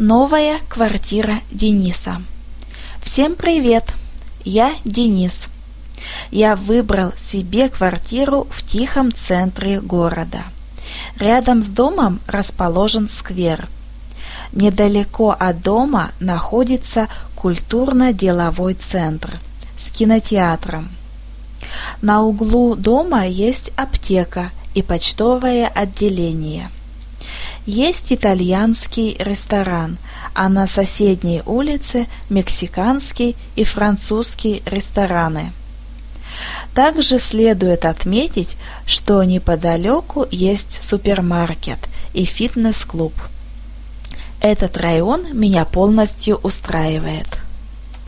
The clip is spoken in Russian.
Новая квартира Дениса. Всем привет! Я Денис. Я выбрал себе квартиру в тихом центре города. Рядом с домом расположен сквер. Недалеко от дома находится культурно-деловой центр с кинотеатром. На углу дома есть аптека и почтовое отделение – есть итальянский ресторан, а на соседней улице мексиканский и французский рестораны. Также следует отметить, что неподалеку есть супермаркет и фитнес-клуб. Этот район меня полностью устраивает.